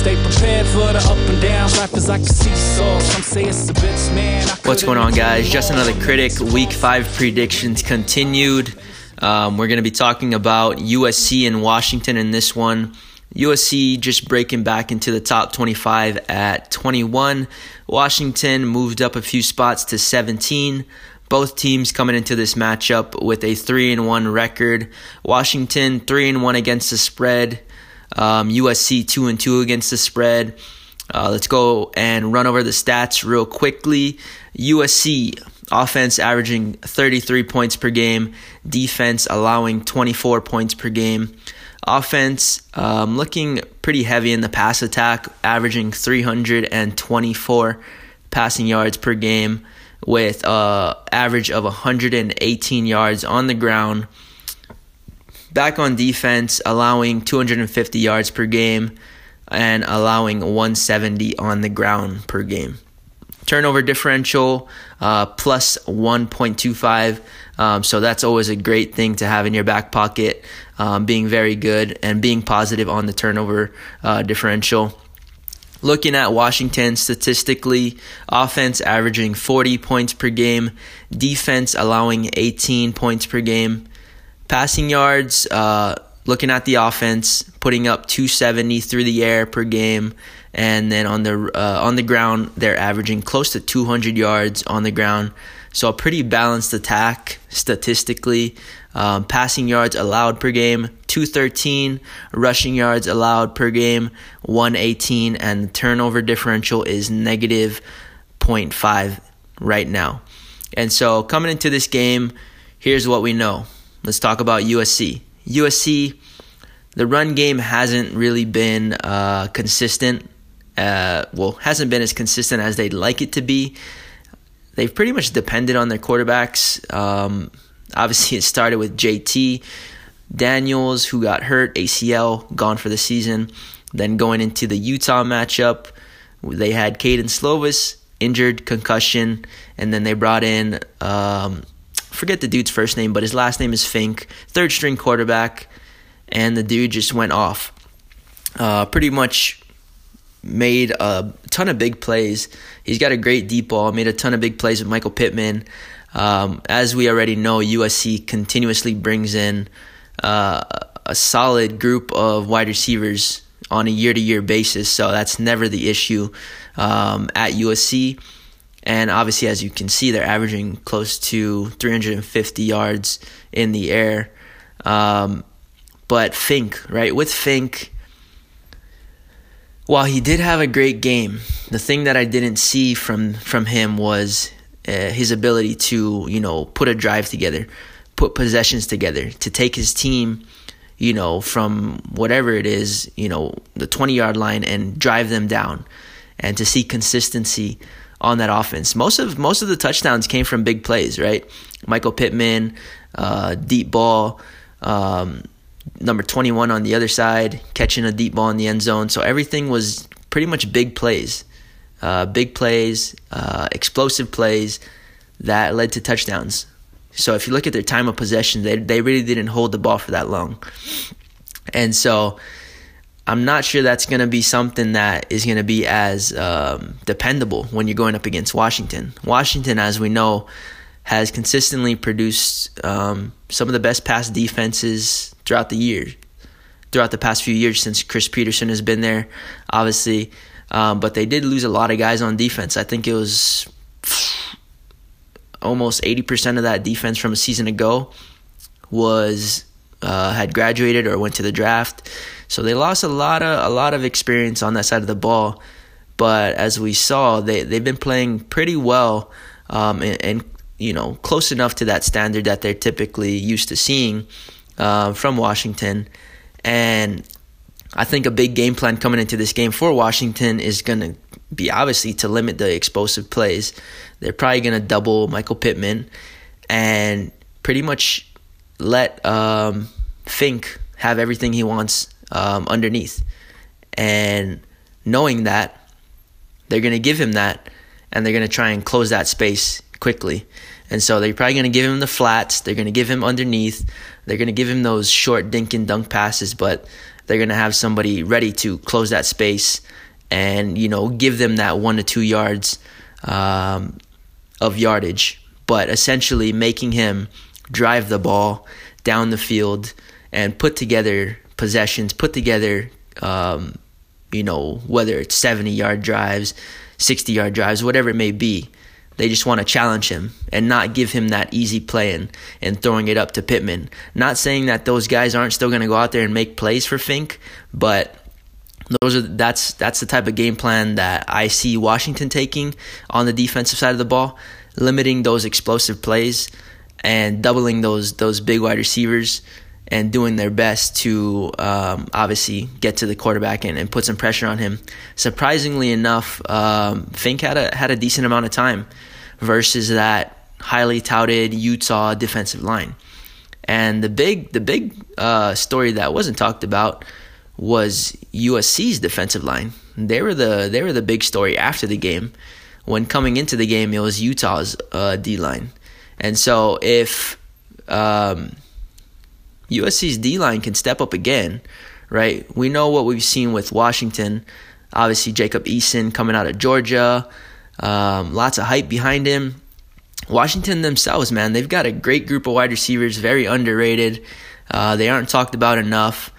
Stay prepared for the up and downs. Life is like a seesaw. Some say it's a bitch, man. What's going on, guys? Just another critic. Week five predictions continued. Um, we're going to be talking about USC and Washington in this one. USC just breaking back into the top 25 at 21. Washington moved up a few spots to 17. Both teams coming into this matchup with a 3 and 1 record. Washington 3 and 1 against the spread. Um, USC 2 and 2 against the spread. Uh, let's go and run over the stats real quickly. USC offense averaging 33 points per game, defense allowing 24 points per game. Offense um, looking pretty heavy in the pass attack, averaging 324 passing yards per game, with uh, average of 118 yards on the ground. Back on defense, allowing 250 yards per game and allowing 170 on the ground per game. Turnover differential uh, plus 1.25. Um, so that's always a great thing to have in your back pocket, um, being very good and being positive on the turnover uh, differential. Looking at Washington statistically, offense averaging 40 points per game, defense allowing 18 points per game. Passing yards, uh, looking at the offense, putting up 270 through the air per game, and then on the uh, on the ground they're averaging close to 200 yards on the ground. So a pretty balanced attack statistically. Um, passing yards allowed per game 213, rushing yards allowed per game 118, and the turnover differential is negative 0.5 right now. And so coming into this game, here's what we know. Let's talk about USC. USC, the run game hasn't really been uh, consistent. Uh, well, hasn't been as consistent as they'd like it to be. They've pretty much depended on their quarterbacks. Um, obviously, it started with JT Daniels, who got hurt, ACL, gone for the season. Then going into the Utah matchup, they had Kedon Slovis, injured, concussion, and then they brought in, um, forget the dude's first name, but his last name is Fink, third string quarterback, and the dude just went off. Uh, pretty much made a ton of big plays. He's got a great deep ball, made a ton of big plays with Michael Pittman. Um, as we already know, USC continuously brings in uh, a solid group of wide receivers on a year to year basis, so that's never the issue um, at USC. And obviously, as you can see, they're averaging close to 350 yards in the air. Um, but Fink, right? With Fink, while he did have a great game, the thing that I didn't see from from him was uh, his ability to, you know, put a drive together, put possessions together, to take his team, you know, from whatever it is, you know, the 20 yard line and drive them down, and to see consistency on that offense. Most of most of the touchdowns came from big plays, right? Michael Pittman, uh, deep ball. Um, number 21 on the other side, catching a deep ball in the end zone. So everything was pretty much big plays. Uh, big plays, uh, explosive plays that led to touchdowns. So if you look at their time of possession, they, they really didn't hold the ball for that long. And so I'm not sure that's going to be something that is going to be as um, dependable when you're going up against Washington. Washington, as we know, has consistently produced um, some of the best pass defenses throughout the year, throughout the past few years since Chris Petersen has been there, obviously. Um, but they did lose a lot of guys on defense. I think it was almost 80% of that defense from a season ago was uh, had graduated or went to the draft. So they lost a lot of a lot of experience on that side of the ball. But as we saw, they they've been playing pretty well um, and, and you know close enough to that standard that they're typically used to seeing uh, from Washington. And I think a big game plan coming into this game for Washington is going to be obviously to limit the explosive plays. They're probably going to double Michael Pittman and pretty much let um, Fink have everything he wants um, underneath. And knowing that, they're going to give him that and they're going to try and close that space quickly. And so they're probably going to give him the flats. They're going to give him underneath. They're going to give him those short dink and dunk passes, but they're going to have somebody ready to close that space and you know give them that one to two yards um, of yardage, but essentially making him drive the ball down the field and put together possessions, put together, um, you know, whether it's 70 yard drives, 60 yard drives, whatever it may be. They just want to challenge him and not give him that easy play and, and throwing it up to Pittman. Not saying that those guys aren't still going to go out there and make plays for Fink, but those are that's that's the type of game plan that I see Washington taking on the defensive side of the ball, limiting those explosive plays and doubling those those big wide receivers and doing their best to um, obviously get to the quarterback and, and, put some pressure on him. Surprisingly enough, um, Fink had a had a decent amount of time versus that highly touted Utah defensive line. And the big the big uh, story that wasn't talked about was USC's defensive line. They were the they were the big story after the game. When coming into the game, it was Utah's uh, D line, and so if um, USC's D line can step up again, right? We know what we've seen with Washington. Obviously, Jacob Eason coming out of Georgia, um, lots of hype behind him. Washington themselves, man, they've got a great group of wide receivers, very underrated. Uh, they aren't talked about enough,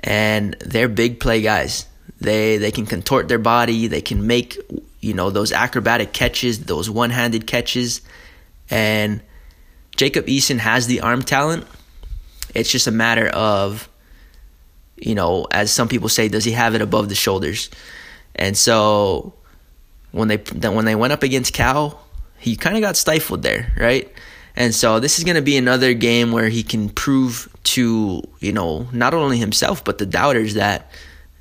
and they're big play guys. They they can contort their body. They can make you know those acrobatic catches, those one-handed catches, and Jacob Eason has the arm talent. It's just a matter of, you know, as some people say, does he have it above the shoulders? And so when they when they went up against Cal, he kind of got stifled there, right? And so this is going to be another game where he can prove to, you know, not only himself but the doubters that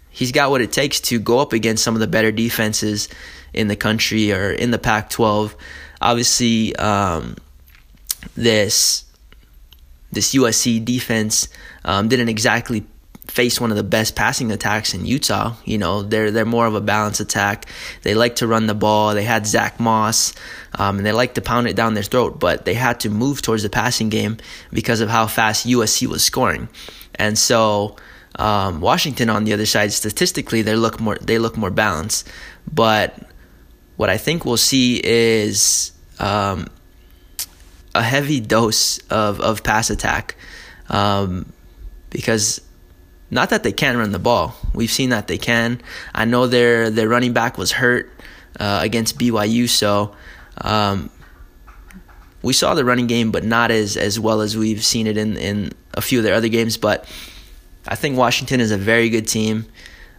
he's got what it takes to go up against some of the better defenses in the country or in the Pac-12. Obviously, um, this this USC defense um, didn't exactly face one of the best passing attacks in Utah. You know, they're they're more of a balanced attack. They like to run the ball. They had Zach Moss, um, and they like to pound it down their throat. But they had to move towards the passing game because of how fast USC was scoring, and so. Um, Washington on the other side, statistically, they look more they look more balanced. But what I think we'll see is um, a heavy dose of, of pass attack um, because not that they can't run the ball. We've seen that they can. I know their their running back was hurt uh, against BYU, so um, we saw the running game, but not as as well as we've seen it in in a few of their other games. But I think Washington is a very good team.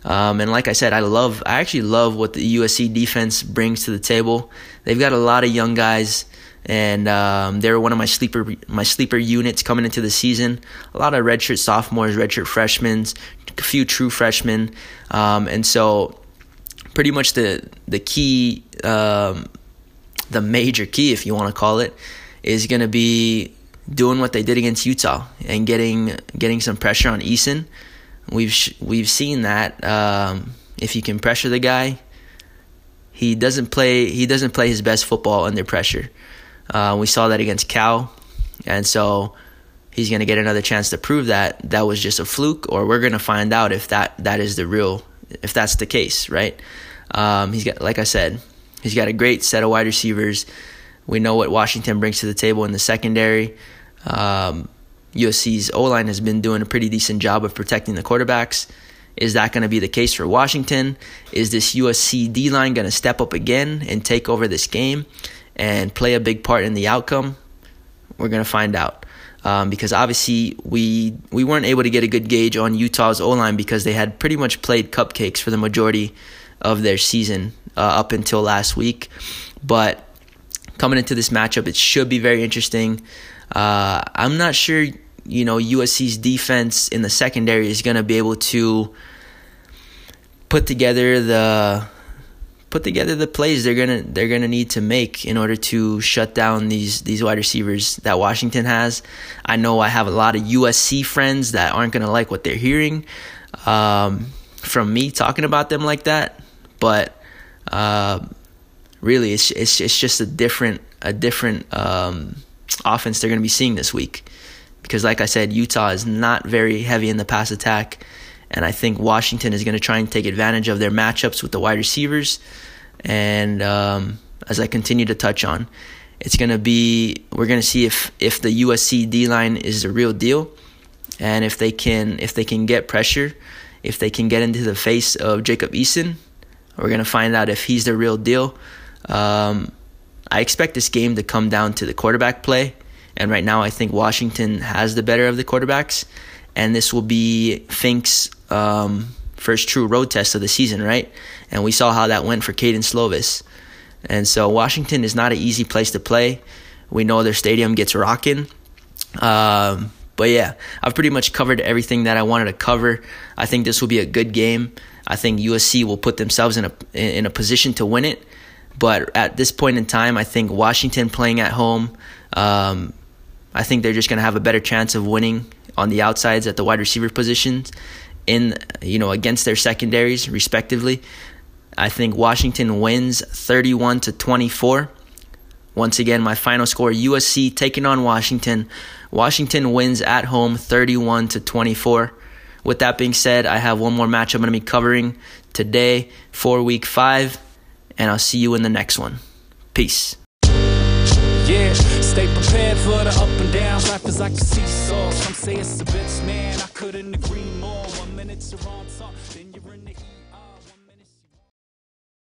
Um, and like I said, I love, I actually love what the USC defense brings to the table. They've got a lot of young guys and um, they were one of my sleeper my sleeper units coming into the season. A lot of redshirt sophomores, redshirt freshmen, a few true freshmen, um, and so pretty much the the key, um, the major key, if you want to call it, is going to be doing what they did against Utah and getting getting some pressure on Eason. We've we've seen that um, if you can pressure the guy, he doesn't play he doesn't play his best football under pressure. Uh, we saw that against Cal, and so he's going to get another chance to prove that that was just a fluke, or we're going to find out if that that is the real, if that's the case, right? Um, he's got, like I said, he's got a great set of wide receivers. We know what Washington brings to the table in the secondary. Um, USC's O line has been doing a pretty decent job of protecting the quarterbacks. Is that going to be the case for Washington? Is this USC D line going to step up again and take over this game? And play a big part in the outcome, we're going to find out. Um, because obviously we we weren't able to get a good gauge on Utah's O line because they had pretty much played cupcakes for the majority of their season uh, up until last week. But coming into this matchup, it should be very interesting. Uh, I'm not sure, you know, USC's defense in the secondary is going to be able to put together the put together the plays they're gonna they're gonna need to make in order to shut down these these wide receivers that Washington has. I know I have a lot of USC friends that aren't gonna like what they're hearing um, from me talking about them like that, but uh, really it's, it's it's just a different a different um, offense they're gonna be seeing this week because like I said, Utah is not very heavy in the pass attack. And I think Washington is going to try and take advantage of their matchups with the wide receivers. And um, as I continue to touch on, it's going to be we're going to see if if the USC D line is the real deal, and if they can if they can get pressure, if they can get into the face of Jacob Eason, we're going to find out if he's the real deal. Um, I expect this game to come down to the quarterback play, and right now I think Washington has the better of the quarterbacks, and this will be Fink's um, first true road test of the season, right? And we saw how that went for Kedon Slovis. And so Washington is not an easy place to play. We know their stadium gets rocking. Um, but yeah, I've pretty much covered everything that I wanted to cover. I think this will be a good game. I think USC will put themselves in a in a position to win it. But at this point in time, I think Washington playing at home, um, I think they're just going to have a better chance of winning on the outsides at the wide receiver positions in you know against their secondaries respectively. I think Washington wins 31 to 24. Once again, my final score USC taking on Washington. Washington wins at home 31 to 24. With that being said, I have one more match I'm going to be covering today for week 5 and I'll see you in the next one. Peace. Yeah, stay prepared for the up and downs. Life. Some say it's a bitch, man. I couldn't agree more. One